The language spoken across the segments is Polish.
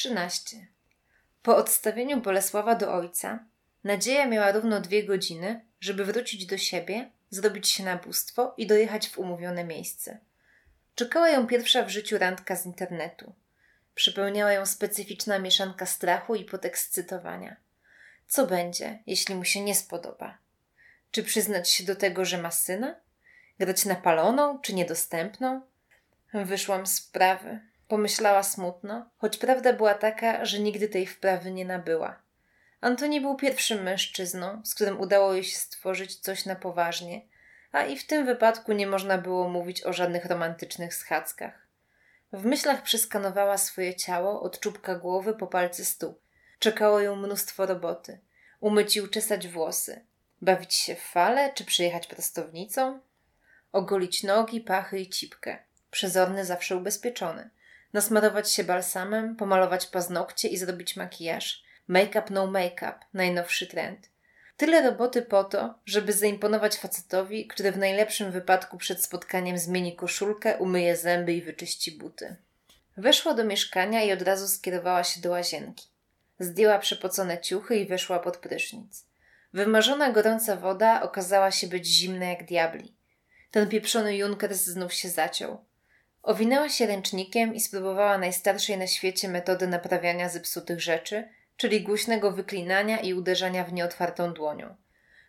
13. Po odstawieniu Bolesława do ojca, Nadzieja miała równo dwie godziny, żeby wrócić do siebie, zrobić się na bóstwo i dojechać w umówione miejsce. Czekała ją pierwsza w życiu randka z internetu. Przypełniała ją specyficzna mieszanka strachu i podekscytowania. Co będzie, jeśli mu się nie spodoba? Czy przyznać się do tego, że ma syna? Grać napaloną czy niedostępną? Wyszłam z wprawy. Pomyślała smutno, choć prawda była taka, że nigdy tej wprawy nie nabyła. Antoni był pierwszym mężczyzną, z którym udało jej się stworzyć coś na poważnie, a i w tym wypadku nie można było mówić o żadnych romantycznych schadzkach. W myślach przeskanowała swoje ciało od czubka głowy po palce stóp. Czekało ją mnóstwo roboty. Umyć i uczesać włosy. Bawić się w fale, czy przyjechać prostownicą? Ogolić nogi, pachy i cipkę. Przezorny zawsze ubezpieczony. Nasmarować się balsamem, pomalować paznokcie i zrobić makijaż. Make-up no make-up, najnowszy trend. Tyle roboty po to, żeby zaimponować facetowi, który w najlepszym wypadku przed spotkaniem zmieni koszulkę, umyje zęby i wyczyści buty. Weszła do mieszkania i od razu skierowała się do łazienki. Zdjęła przepocone ciuchy i weszła pod prysznic. Wymarzona gorąca woda okazała się być zimna jak diabli. Ten pieprzony Junkers znów się zaciął. Owinęła się ręcznikiem i spróbowała najstarszej na świecie metody naprawiania zepsutych rzeczy, czyli głośnego wyklinania i uderzania w nieotwartą dłonią,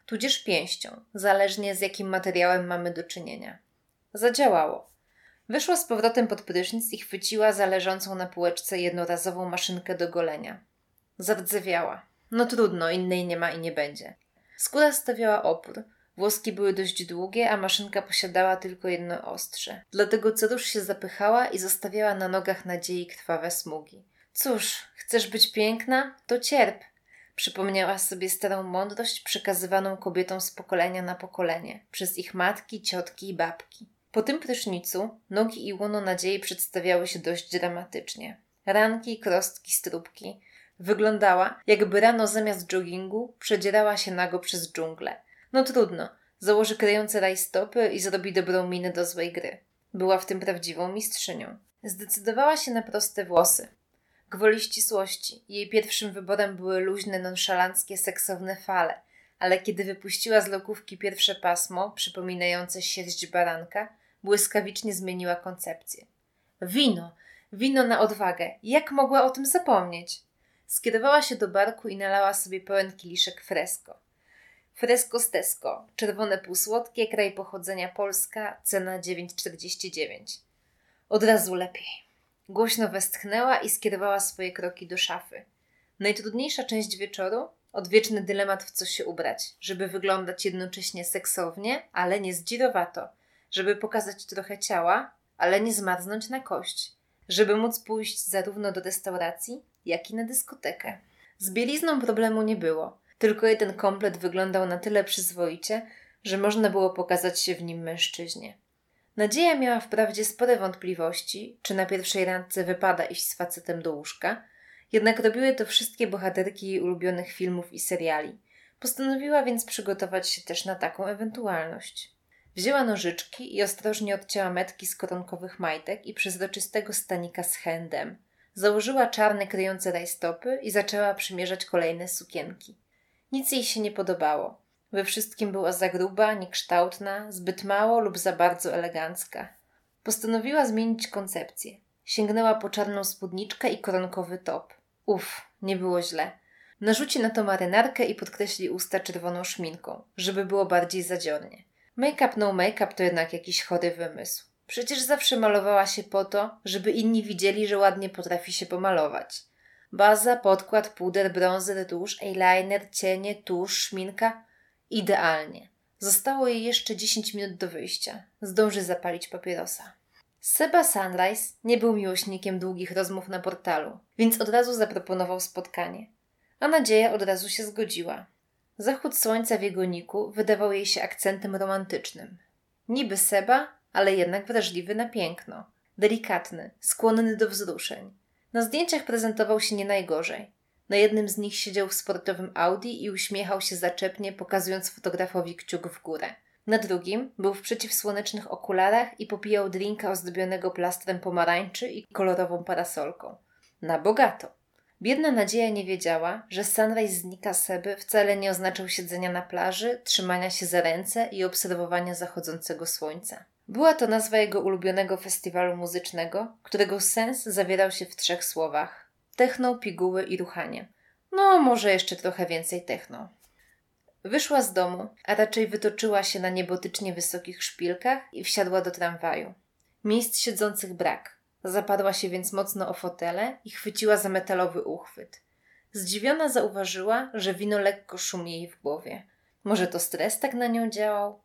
tudzież pięścią, zależnie z jakim materiałem mamy do czynienia. Zadziałało. Wyszła z powrotem pod prysznic i chwyciła za leżącą na półeczce jednorazową maszynkę do golenia. Zardzewiała. No trudno, innej nie ma i nie będzie. Skóra stawiała opór. Włoski były dość długie, a maszynka posiadała tylko jedno ostrze. Dlatego cerusz się zapychała i zostawiała na nogach nadziei krwawe smugi. Cóż, chcesz być piękna? To cierp. Przypomniała sobie starą mądrość przekazywaną kobietom z pokolenia na pokolenie przez ich matki, ciotki i babki. Po tym prysznicu nogi i łono nadziei przedstawiały się dość dramatycznie. Ranki, krostki, stróbki. Wyglądała, jakby rano zamiast joggingu przedzierała się nago przez dżunglę. No trudno, założy kryjące rajstopy i zrobi dobrą minę do złej gry. Była w tym prawdziwą mistrzynią. Zdecydowała się na proste włosy. Gwoli ścisłości. Jej pierwszym wyborem były luźne, nonszalanckie, seksowne fale, ale kiedy wypuściła z lokówki pierwsze pasmo, przypominające sierść baranka, błyskawicznie zmieniła koncepcję. Wino! Wino na odwagę! Jak mogła o tym zapomnieć? Skierowała się do barku i nalała sobie pełen kieliszek fresco. Fresco Stesco, czerwone półsłodkie, kraj pochodzenia Polska, cena 9,49. Od razu lepiej. Głośno westchnęła i skierowała swoje kroki do szafy. Najtrudniejsza część wieczoru odwieczny dylemat w co się ubrać, żeby wyglądać jednocześnie seksownie, ale nie zdzirowato, żeby pokazać trochę ciała, ale nie zmarznąć na kość, żeby móc pójść zarówno do restauracji, jak i na dyskotekę. Z bielizną problemu nie było, tylko jeden komplet wyglądał na tyle przyzwoicie, że można było pokazać się w nim mężczyźnie. Nadzieja miała wprawdzie spore wątpliwości, czy na pierwszej randce wypada iść z facetem do łóżka, jednak robiły to wszystkie bohaterki jej ulubionych filmów i seriali. Postanowiła więc przygotować się też na taką ewentualność. Wzięła nożyczki i ostrożnie odcięła metki z koronkowych majtek i przezroczystego stanika z handem. Założyła czarne kryjące rajstopy i zaczęła przymierzać kolejne sukienki. Nic jej się nie podobało. We wszystkim była za gruba, niekształtna, zbyt mało lub za bardzo elegancka. Postanowiła zmienić koncepcję. Sięgnęła po czarną spódniczkę i koronkowy top. Uf, nie było źle. Narzuci na to marynarkę i podkreśli usta czerwoną szminką, żeby było bardziej zadziornie. Make-up no make-up to jednak jakiś chory wymysł. Przecież zawsze malowała się po to, żeby inni widzieli, że ładnie potrafi się pomalować. Baza, podkład, puder, bronzer, tusz, eyeliner, cienie, tusz, szminka Idealnie. Zostało jej jeszcze 10 minut do wyjścia. Zdąży zapalić papierosa. Seba Sunrise nie był miłośnikiem długich rozmów na portalu, więc od razu zaproponował spotkanie. A nadzieja od razu się zgodziła. Zachód słońca w jego niku wydawał jej się akcentem romantycznym. Niby Seba, ale jednak wrażliwy na piękno. Delikatny, skłonny do wzruszeń. Na zdjęciach prezentował się nie najgorzej. Na jednym z nich siedział w sportowym Audi i uśmiechał się zaczepnie, pokazując fotografowi kciuk w górę. Na drugim był w przeciwsłonecznych okularach i popijał drinka ozdobionego plastrem pomarańczy i kolorową parasolką. Na bogato. Biedna Nadzieja nie wiedziała, że sunrise znika Seby wcale nie oznaczał siedzenia na plaży, trzymania się za ręce i obserwowania zachodzącego słońca. Była to nazwa jego ulubionego festiwalu muzycznego, którego sens zawierał się w trzech słowach: techno, piguły i ruchanie. No, może jeszcze trochę więcej techno. Wyszła z domu, a raczej wytoczyła się na niebotycznie wysokich szpilkach i wsiadła do tramwaju. Miejsc siedzących brak. Zapadła się więc mocno o fotele i chwyciła za metalowy uchwyt. Zdziwiona zauważyła, że wino lekko szumi jej w głowie. Może to stres tak na nią działał?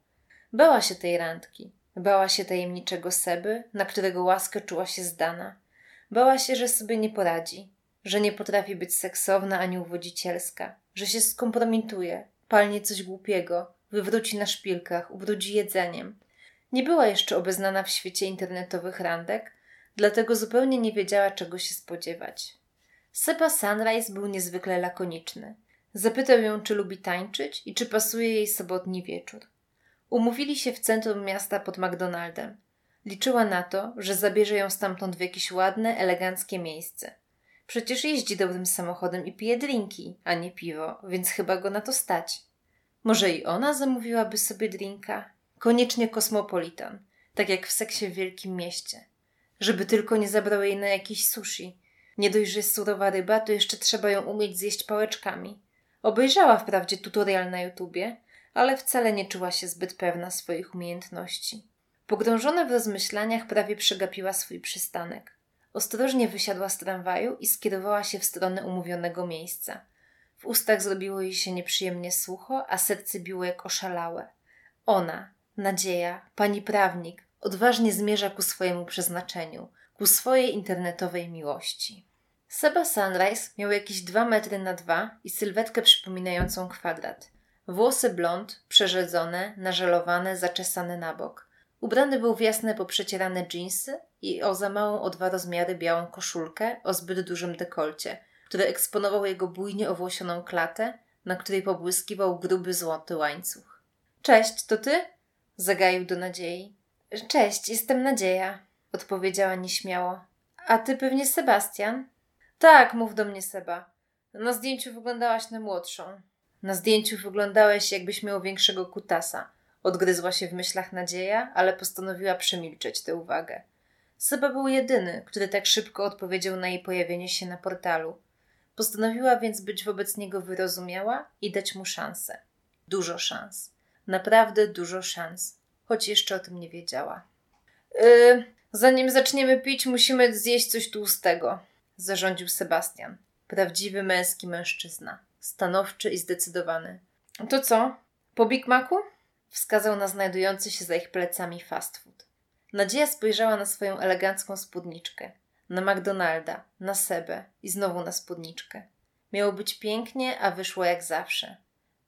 Bała się tej randki. Bała się tajemniczego Seby, na którego łaskę czuła się zdana. Bała się, że sobie nie poradzi, że nie potrafi być seksowna ani uwodzicielska, że się skompromituje, palnie coś głupiego, wywróci na szpilkach, ubrudzi jedzeniem. Nie była jeszcze obeznana w świecie internetowych randek, dlatego zupełnie nie wiedziała, czego się spodziewać. Seba Sunrise był niezwykle lakoniczny. Zapytał ją, czy lubi tańczyć i czy pasuje jej sobotni wieczór. Umówili się w centrum miasta pod McDonaldem. Liczyła na to, że zabierze ją stamtąd w jakieś ładne, eleganckie miejsce. Przecież jeździ dobrym samochodem i pije drinki, a nie piwo, więc chyba go na to stać. Może i ona zamówiłaby sobie drinka? Koniecznie kosmopolitan, tak jak w seksie w wielkim mieście. Żeby tylko nie zabrał jej na jakiś sushi. Nie dość, że jest surowa ryba, to jeszcze trzeba ją umieć zjeść pałeczkami. Obejrzała wprawdzie tutorial na YouTubie, ale wcale nie czuła się zbyt pewna swoich umiejętności. Pogrążona w rozmyślaniach prawie przegapiła swój przystanek. Ostrożnie wysiadła z tramwaju i skierowała się w stronę umówionego miejsca. W ustach zrobiło jej się nieprzyjemnie sucho, a serce biło jak oszalałe. Ona, nadzieja, pani prawnik, odważnie zmierza ku swojemu przeznaczeniu, ku swojej internetowej miłości. Seba Sunrise miał jakieś dwa metry na dwa i sylwetkę przypominającą kwadrat. Włosy blond, przerzedzone, nażelowane, zaczesane na bok. Ubrany był w jasne poprzecierane dżinsy i o za małą o dwa rozmiary białą koszulkę o zbyt dużym dekolcie, który eksponował jego bujnie owłosioną klatę, na której pobłyskiwał gruby złoty łańcuch. Cześć, to ty? Zagaił do nadziei. Cześć, jestem Nadzieja, odpowiedziała nieśmiało. A ty pewnie Sebastian? Tak, mów do mnie Seba. Na zdjęciu wyglądałaś na młodszą. Na zdjęciu wyglądałeś, jakbyś miał większego kutasa. Odgryzła się w myślach nadzieja, ale postanowiła przemilczeć tę uwagę. Seba był jedyny, który tak szybko odpowiedział na jej pojawienie się na portalu. Postanowiła więc być wobec niego wyrozumiała i dać mu szansę. Dużo szans. Naprawdę dużo szans. Choć jeszcze o tym nie wiedziała. Yy, zanim zaczniemy pić, musimy zjeść coś tłustego, zarządził Sebastian. Prawdziwy męski mężczyzna stanowczy i zdecydowany. To co? Po Big Macu? Wskazał na znajdujący się za ich plecami fast food. Nadzieja spojrzała na swoją elegancką spódniczkę, na McDonalda, na Sebę i znowu na spódniczkę. Miało być pięknie, a wyszło jak zawsze.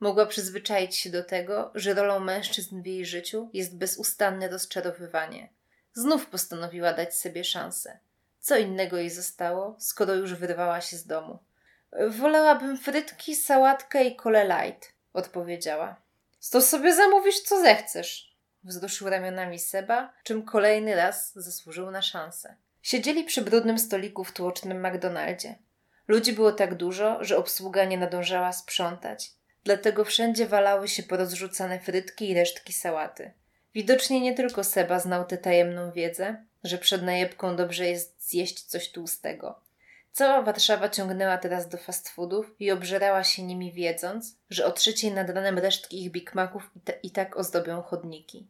Mogła przyzwyczaić się do tego, że rolą mężczyzn w jej życiu jest bezustanne rozczarowywanie. Znów postanowiła dać sobie szansę. Co innego jej zostało, skoro już wyrwała się z domu. Wolałabym frytki, sałatkę i kole light, odpowiedziała. To sobie zamówisz, co zechcesz. Wzruszył ramionami Seba, czym kolejny raz zasłużył na szansę. Siedzieli przy brudnym stoliku w tłocznym McDonaldzie. Ludzi było tak dużo, że obsługa nie nadążała sprzątać. Dlatego wszędzie walały się porozrzucane frytki i resztki sałaty. Widocznie nie tylko Seba znał tę tajemną wiedzę, że przed najebką dobrze jest zjeść coś tłustego. Cała Warszawa ciągnęła teraz do fast foodów i obżerała się nimi wiedząc, że o trzeciej nad ranem resztki ich Big Maców i, i tak ozdobią chodniki.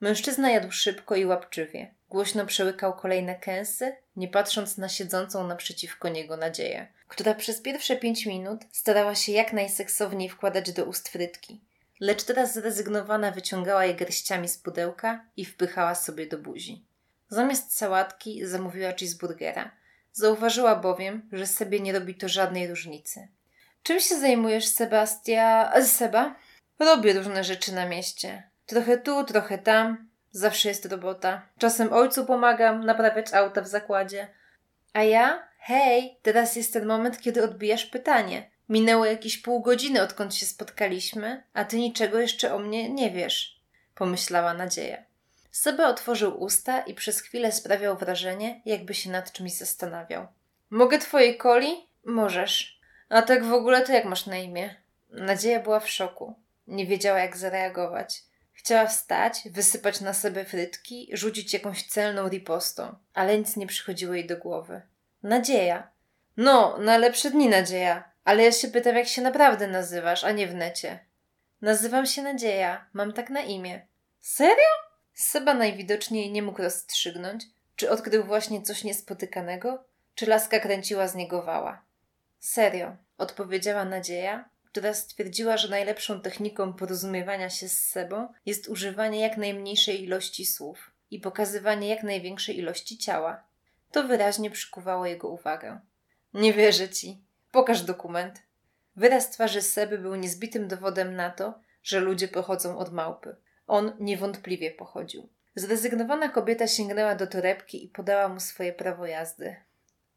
Mężczyzna jadł szybko i łapczywie. Głośno przełykał kolejne kęsy, nie patrząc na siedzącą naprzeciwko niego nadzieję, która przez pierwsze pięć minut starała się jak najseksowniej wkładać do ust frytki. Lecz teraz zrezygnowana wyciągała je garściami z pudełka i wpychała sobie do buzi. Zamiast sałatki zamówiła cheeseburgera – Zauważyła bowiem, że sobie nie robi to żadnej różnicy. Czym się zajmujesz, Sebastia? Seba? Robię różne rzeczy na mieście. Trochę tu, trochę tam. Zawsze jest robota. Czasem ojcu pomagam naprawiać auta w zakładzie. A ja? Hej, teraz jest ten moment, kiedy odbijasz pytanie. Minęło jakieś pół godziny, odkąd się spotkaliśmy, a ty niczego jeszcze o mnie nie wiesz, pomyślała Nadzieja. Seba otworzył usta i przez chwilę sprawiał wrażenie, jakby się nad czymś zastanawiał. Mogę twojej coli? Możesz. A tak w ogóle to jak masz na imię? Nadzieja była w szoku. Nie wiedziała jak zareagować. Chciała wstać, wysypać na sobie frytki, rzucić jakąś celną ripostą, ale nic nie przychodziło jej do głowy. Nadzieja. No, na lepsze dni nadzieja. Ale ja się pytam, jak się naprawdę nazywasz, a nie w necie. Nazywam się Nadzieja. Mam tak na imię. Serio? Seba najwidoczniej nie mógł rozstrzygnąć, czy odkrył właśnie coś niespotykanego, czy laska kręciła z niego wała. Serio, odpowiedziała Nadzieja, która stwierdziła, że najlepszą techniką porozumiewania się z sobą jest używanie jak najmniejszej ilości słów i pokazywanie jak największej ilości ciała. To wyraźnie przykuwało jego uwagę. Nie wierzę ci. Pokaż dokument. Wyraz twarzy Seby był niezbitym dowodem na to, że ludzie pochodzą od małpy. On niewątpliwie pochodził. Zrezygnowana kobieta sięgnęła do torebki i podała mu swoje prawo jazdy.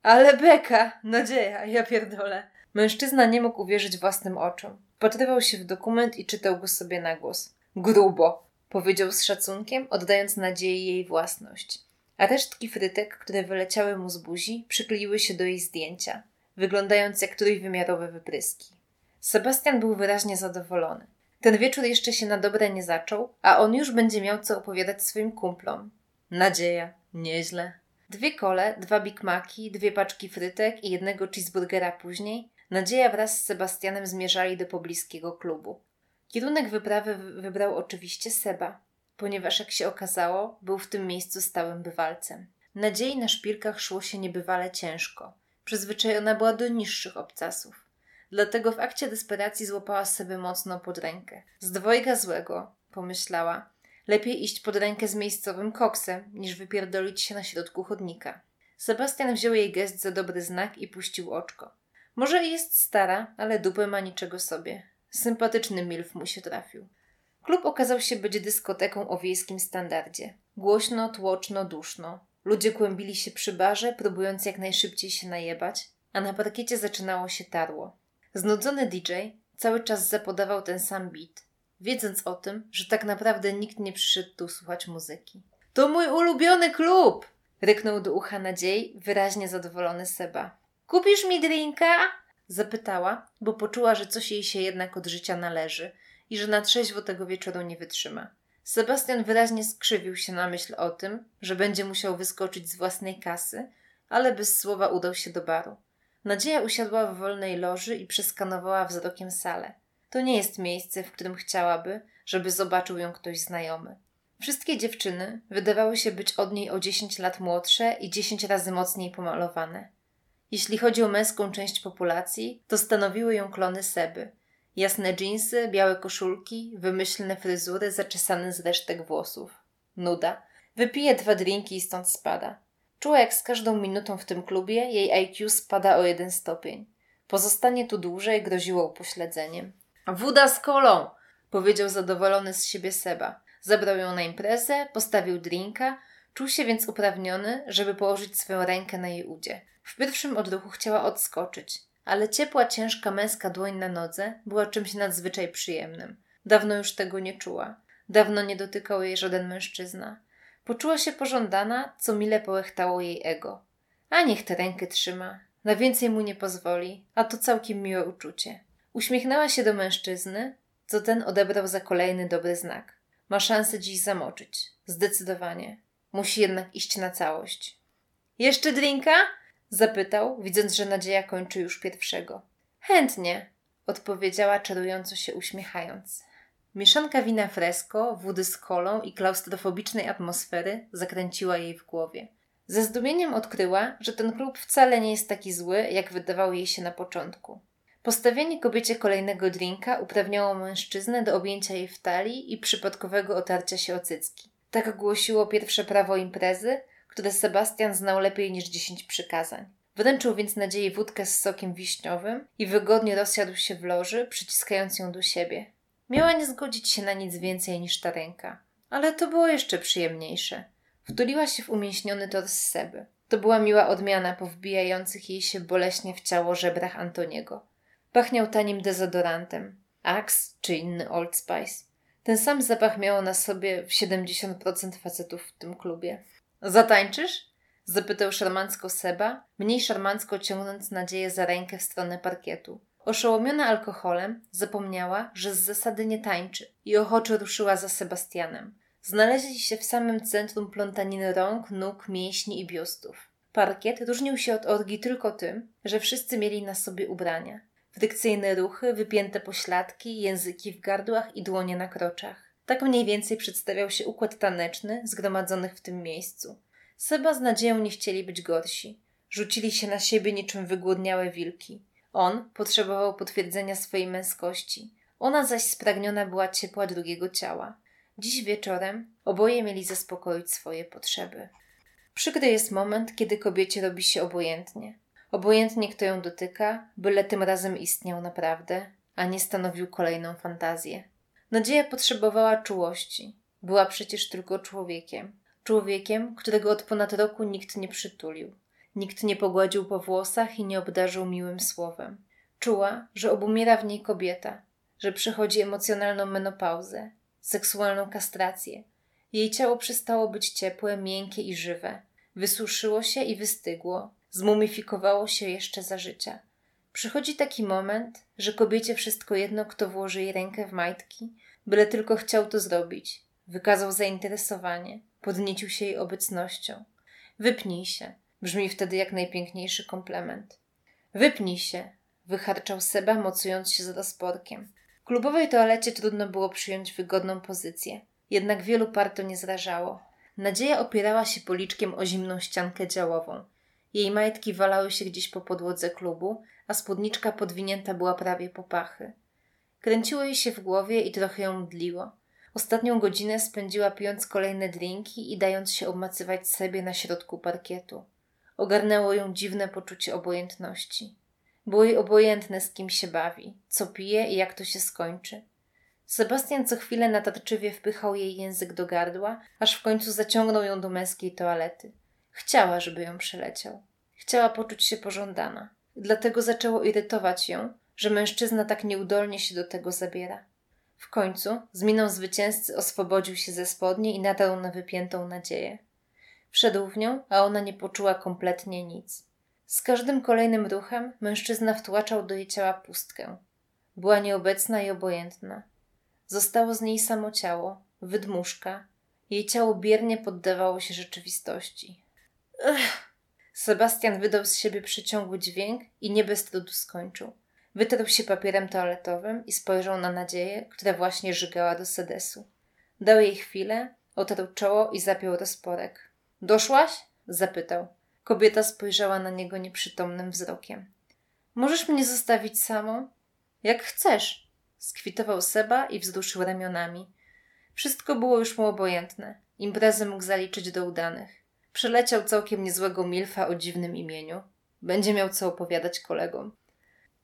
Ale beka! Nadzieja, ja pierdolę. Mężczyzna nie mógł uwierzyć własnym oczom. Patrywał się w dokument i czytał go sobie na głos. Grubo, powiedział z szacunkiem, oddając nadziei jej własność. A resztki frytek, które wyleciały mu z buzi, przykleiły się do jej zdjęcia, wyglądając jak trójwymiarowe wypryski. Sebastian był wyraźnie zadowolony. Ten wieczór jeszcze się na dobre nie zaczął, a on już będzie miał co opowiadać swoim kumplom. Nadzieja. Nieźle. Dwie kole, dwa Big Maci, dwie paczki frytek i jednego cheeseburgera później, Nadzieja wraz z Sebastianem zmierzali do pobliskiego klubu. Kierunek wyprawy wybrał oczywiście Seba, ponieważ jak się okazało, był w tym miejscu stałym bywalcem. Nadziei na szpilkach szło się niebywale ciężko. Przyzwyczajona była do niższych obcasów. Dlatego w akcie desperacji złapała sobie mocno pod rękę. Z dwojga złego, pomyślała. Lepiej iść pod rękę z miejscowym koksem, niż wypierdolić się na środku chodnika. Sebastian wziął jej gest za dobry znak i puścił oczko. Może jest stara, ale dupę ma niczego sobie. Sympatyczny milf mu się trafił. Klub okazał się być dyskoteką o wiejskim standardzie. Głośno, tłoczno, duszno. Ludzie kłębili się przy barze, próbując jak najszybciej się najebać, a na parkiecie zaczynało się tarło. Znudzony DJ cały czas zapodawał ten sam beat, wiedząc o tym, że tak naprawdę nikt nie przyszedł tu słuchać muzyki. To mój ulubiony klub! ryknął do ucha nadziei, wyraźnie zadowolony Seba. Kupisz mi drinka? Zapytała, bo poczuła, że coś jej się jednak od życia należy i że na trzeźwo tego wieczoru nie wytrzyma. Sebastian wyraźnie skrzywił się na myśl o tym, że będzie musiał wyskoczyć z własnej kasy, ale bez słowa udał się do baru. Nadzieja usiadła w wolnej loży i przeskanowała wzrokiem salę. To nie jest miejsce, w którym chciałaby, żeby zobaczył ją ktoś znajomy. Wszystkie dziewczyny wydawały się być od niej o 10 lat młodsze i 10 razy mocniej pomalowane. Jeśli chodzi o męską część populacji, to stanowiły ją klony Seby. Jasne dżinsy, białe koszulki, wymyślne fryzury zaczesane z resztek włosów. Nuda. Wypije dwa drinki i stąd spada. Czuła jak z każdą minutą w tym klubie jej IQ spada o jeden stopień. Pozostanie tu dłużej groziło upośledzeniem. Wuda z kolą! powiedział zadowolony z siebie Seba. Zabrał ją na imprezę, postawił drinka, czuł się więc uprawniony, żeby położyć swoją rękę na jej udzie. W pierwszym odruchu chciała odskoczyć, ale ciepła, ciężka męska dłoń na nodze była czymś nadzwyczaj przyjemnym. Dawno już tego nie czuła. Dawno nie dotykał jej żaden mężczyzna. Poczuła się pożądana, co mile połechtało jej ego. A niech tę rękę trzyma. Na więcej mu nie pozwoli, a to całkiem miłe uczucie. Uśmiechnęła się do mężczyzny, co ten odebrał za kolejny dobry znak. Ma szansę dziś zamoczyć. Zdecydowanie. Musi jednak iść na całość. Jeszcze drinka? Zapytał, widząc, że nadzieja kończy już pierwszego. Chętnie, odpowiedziała czarująco się uśmiechając. Mieszanka wina fresco, wody z kolą i klaustrofobicznej atmosfery zakręciła jej w głowie. Ze zdumieniem odkryła, że ten klub wcale nie jest taki zły, jak wydawał jej się na początku. Postawienie kobiecie kolejnego drinka uprawniało mężczyznę do objęcia jej w talii i przypadkowego otarcia się o cycki. Tak głosiło pierwsze prawo imprezy, które Sebastian znał lepiej niż dziesięć przykazań. Wręczył więc nadziei wódkę z sokiem wiśniowym i wygodnie rozsiadł się w loży, przyciskając ją do siebie. Miała nie zgodzić się na nic więcej niż ta ręka, ale to było jeszcze przyjemniejsze. Wtuliła się w umięśniony tors Seby. To była miła odmiana po wbijających jej się boleśnie w ciało żebrach Antoniego. Pachniał tanim dezodorantem. Axe czy inny Old Spice. Ten sam zapach miało na sobie 70% facetów w tym klubie. Zatańczysz? Zapytał szarmancko Seba, mniej szarmancko ciągnąc nadzieję za rękę w stronę parkietu. Oszołomiona alkoholem, zapomniała, że z zasady nie tańczy i ochoczo ruszyła za Sebastianem. Znaleźli się w samym centrum plątaniny rąk, nóg, mięśni i biustów. Parkiet różnił się od orgi tylko tym, że wszyscy mieli na sobie ubrania. Frykcyjne ruchy, wypięte pośladki, języki w gardłach i dłonie na kroczach. Tak mniej więcej przedstawiał się układ taneczny zgromadzonych w tym miejscu. Seba z nadzieją nie chcieli być gorsi. Rzucili się na siebie niczym wygłodniałe wilki. On potrzebował potwierdzenia swojej męskości. Ona zaś spragniona była ciepła drugiego ciała. Dziś wieczorem oboje mieli zaspokoić swoje potrzeby. Przykry jest moment, kiedy kobiecie robi się obojętnie. Obojętnie kto ją dotyka, byle tym razem istniał naprawdę, a nie stanowił kolejną fantazję. Nadzieja potrzebowała czułości. Była przecież tylko człowiekiem. Człowiekiem, którego od ponad roku nikt nie przytulił. Nikt nie pogładził po włosach i nie obdarzył miłym słowem. Czuła, że obumiera w niej kobieta, że przychodzi emocjonalną menopauzę, seksualną kastrację. Jej ciało przestało być ciepłe, miękkie i żywe. Wysuszyło się i wystygło, zmumifikowało się jeszcze za życia. Przychodzi taki moment, że kobiecie wszystko jedno, kto włoży jej rękę w majtki, byle tylko chciał to zrobić. Wykazał zainteresowanie, podniecił się jej obecnością. Wypnij się, brzmi wtedy jak najpiękniejszy komplement. Wypnij się, wycharczał Seba, mocując się za rozporkiem. W klubowej toalecie trudno było przyjąć wygodną pozycję, jednak wielu par to nie zrażało. Nadzieja opierała się policzkiem o zimną ściankę działową. Jej majtki walały się gdzieś po podłodze klubu, a spódniczka podwinięta była prawie po pachy. Kręciło jej się w głowie i trochę ją mdliło. Ostatnią godzinę spędziła pijąc kolejne drinki i dając się obmacywać sobie na środku parkietu. Ogarnęło ją dziwne poczucie obojętności. Było jej obojętne, z kim się bawi, co pije i jak to się skończy. Sebastian co chwilę natarczywie wpychał jej język do gardła, aż w końcu zaciągnął ją do męskiej toalety. Chciała, żeby ją przeleciał. Chciała poczuć się pożądana. Dlatego zaczęło irytować ją, że mężczyzna tak nieudolnie się do tego zabiera. W końcu, z miną zwycięzcy, oswobodził się ze spodni i nadarł na wypiętą nadzieję. Wszedł w nią, a ona nie poczuła kompletnie nic. Z każdym kolejnym ruchem mężczyzna wtłaczał do jej ciała pustkę. Była nieobecna i obojętna. Zostało z niej samo ciało, wydmuszka. Jej ciało biernie poddawało się rzeczywistości. Ech. Sebastian wydał z siebie przeciągły dźwięk i nie bez trudu skończył. Wytarł się papierem toaletowym i spojrzał na nadzieję, która właśnie żygała do sedesu. Dał jej chwilę, otarł czoło i zapiął rozporek. Doszłaś? zapytał. Kobieta spojrzała na niego nieprzytomnym wzrokiem. Możesz mnie zostawić samą? Jak chcesz, skwitował Seba i wzruszył ramionami. Wszystko było już mu obojętne. Imprezę mógł zaliczyć do udanych. Przeleciał całkiem niezłego milfa o dziwnym imieniu. Będzie miał co opowiadać kolegom.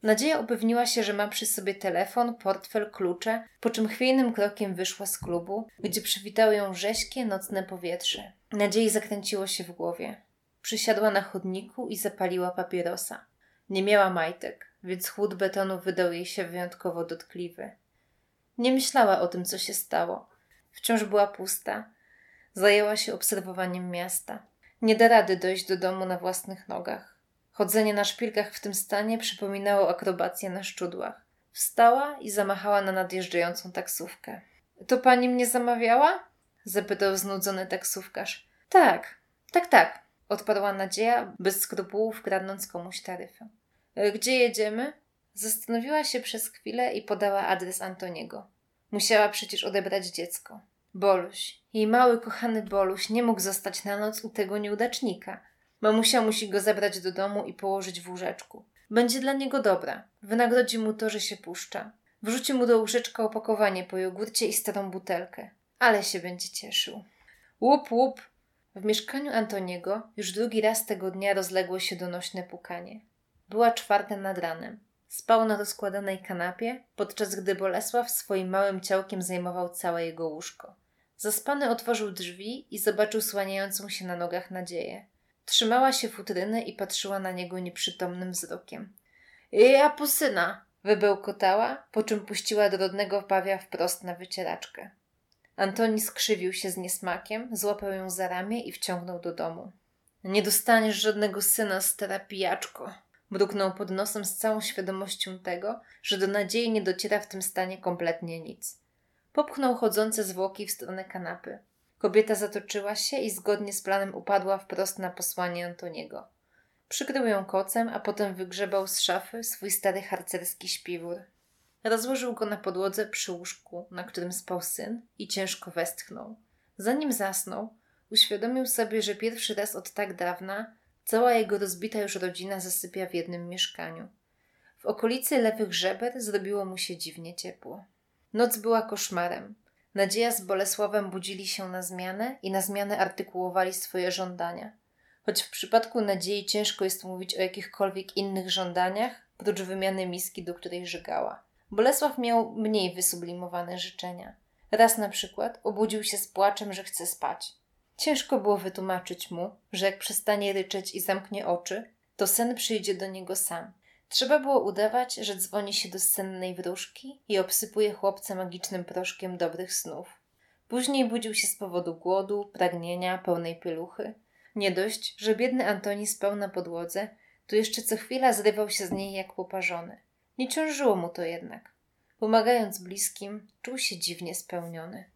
Nadzieja upewniła się, że ma przy sobie telefon, portfel, klucze, po czym chwiejnym krokiem wyszła z klubu, gdzie przywitało ją rześkie, nocne powietrze. Nadziei zakręciło się w głowie. Przysiadła na chodniku i zapaliła papierosa. Nie miała majtek, więc chłód betonu wydał jej się wyjątkowo dotkliwy. Nie myślała o tym, co się stało. Wciąż była pusta. Zajęła się obserwowaniem miasta. Nie da rady dojść do domu na własnych nogach. Chodzenie na szpilkach w tym stanie przypominało akrobację na szczudłach. Wstała i zamachała na nadjeżdżającą taksówkę. To pani mnie zamawiała? zapytał znudzony taksówkarz. Tak, tak, tak, odparła nadzieja, bez skrupułów kradnąc komuś taryfę. E, gdzie jedziemy? Zastanowiła się przez chwilę i podała adres Antoniego. Musiała przecież odebrać dziecko. Boluś, jej mały, kochany Boluś nie mógł zostać na noc u tego nieudacznika. Mamusia musi go zabrać do domu i położyć w łóżeczku. Będzie dla niego dobra. Wynagrodzi mu to, że się puszcza. Wrzuci mu do łóżeczka opakowanie po jogurcie i starą butelkę. Ale się będzie cieszył. Łup, łup! W mieszkaniu Antoniego już drugi raz tego dnia rozległo się donośne pukanie. Była czwarta nad ranem. Spał na rozkładanej kanapie, podczas gdy Bolesław swoim małym ciałkiem zajmował całe jego łóżko. Zaspany otworzył drzwi i zobaczył słaniającą się na nogach nadzieję. Trzymała się futryny i patrzyła na niego nieprzytomnym wzrokiem. Ja pusyna! wybełkotała, po czym puściła drobnego pawia wprost na wycieraczkę. Antoni skrzywił się z niesmakiem, złapał ją za ramię i wciągnął do domu. Nie dostaniesz żadnego syna, stara pijaczko. Mruknął pod nosem z całą świadomością tego, że do nadziei nie dociera w tym stanie kompletnie nic. Popchnął chodzące zwłoki w stronę kanapy. Kobieta zatoczyła się i zgodnie z planem upadła wprost na posłanie Antoniego. Przykrył ją kocem, a potem wygrzebał z szafy swój stary harcerski śpiwór. Rozłożył go na podłodze przy łóżku, na którym spał syn i ciężko westchnął. Zanim zasnął, uświadomił sobie, że pierwszy raz od tak dawna cała jego rozbita już rodzina zasypia w jednym mieszkaniu. W okolicy lewych żeber zrobiło mu się dziwnie ciepło. Noc była koszmarem. Nadzieja z Bolesławem budzili się na zmianę i na zmianę artykułowali swoje żądania. Choć w przypadku nadziei ciężko jest mówić o jakichkolwiek innych żądaniach, prócz wymiany miski, do której żygała. Bolesław miał mniej wysublimowane życzenia. Raz na przykład obudził się z płaczem, że chce spać. Ciężko było wytłumaczyć mu, że jak przestanie ryczeć i zamknie oczy, to sen przyjdzie do niego sam. Trzeba było udawać, że dzwoni się do sennej wróżki i obsypuje chłopca magicznym proszkiem dobrych snów. Później budził się z powodu głodu, pragnienia, pełnej pieluchy. Nie dość, że biedny Antoni spał na podłodze, to jeszcze co chwila zrywał się z niej jak poparzony. Nie ciążyło mu to jednak. Pomagając bliskim, czuł się dziwnie spełniony.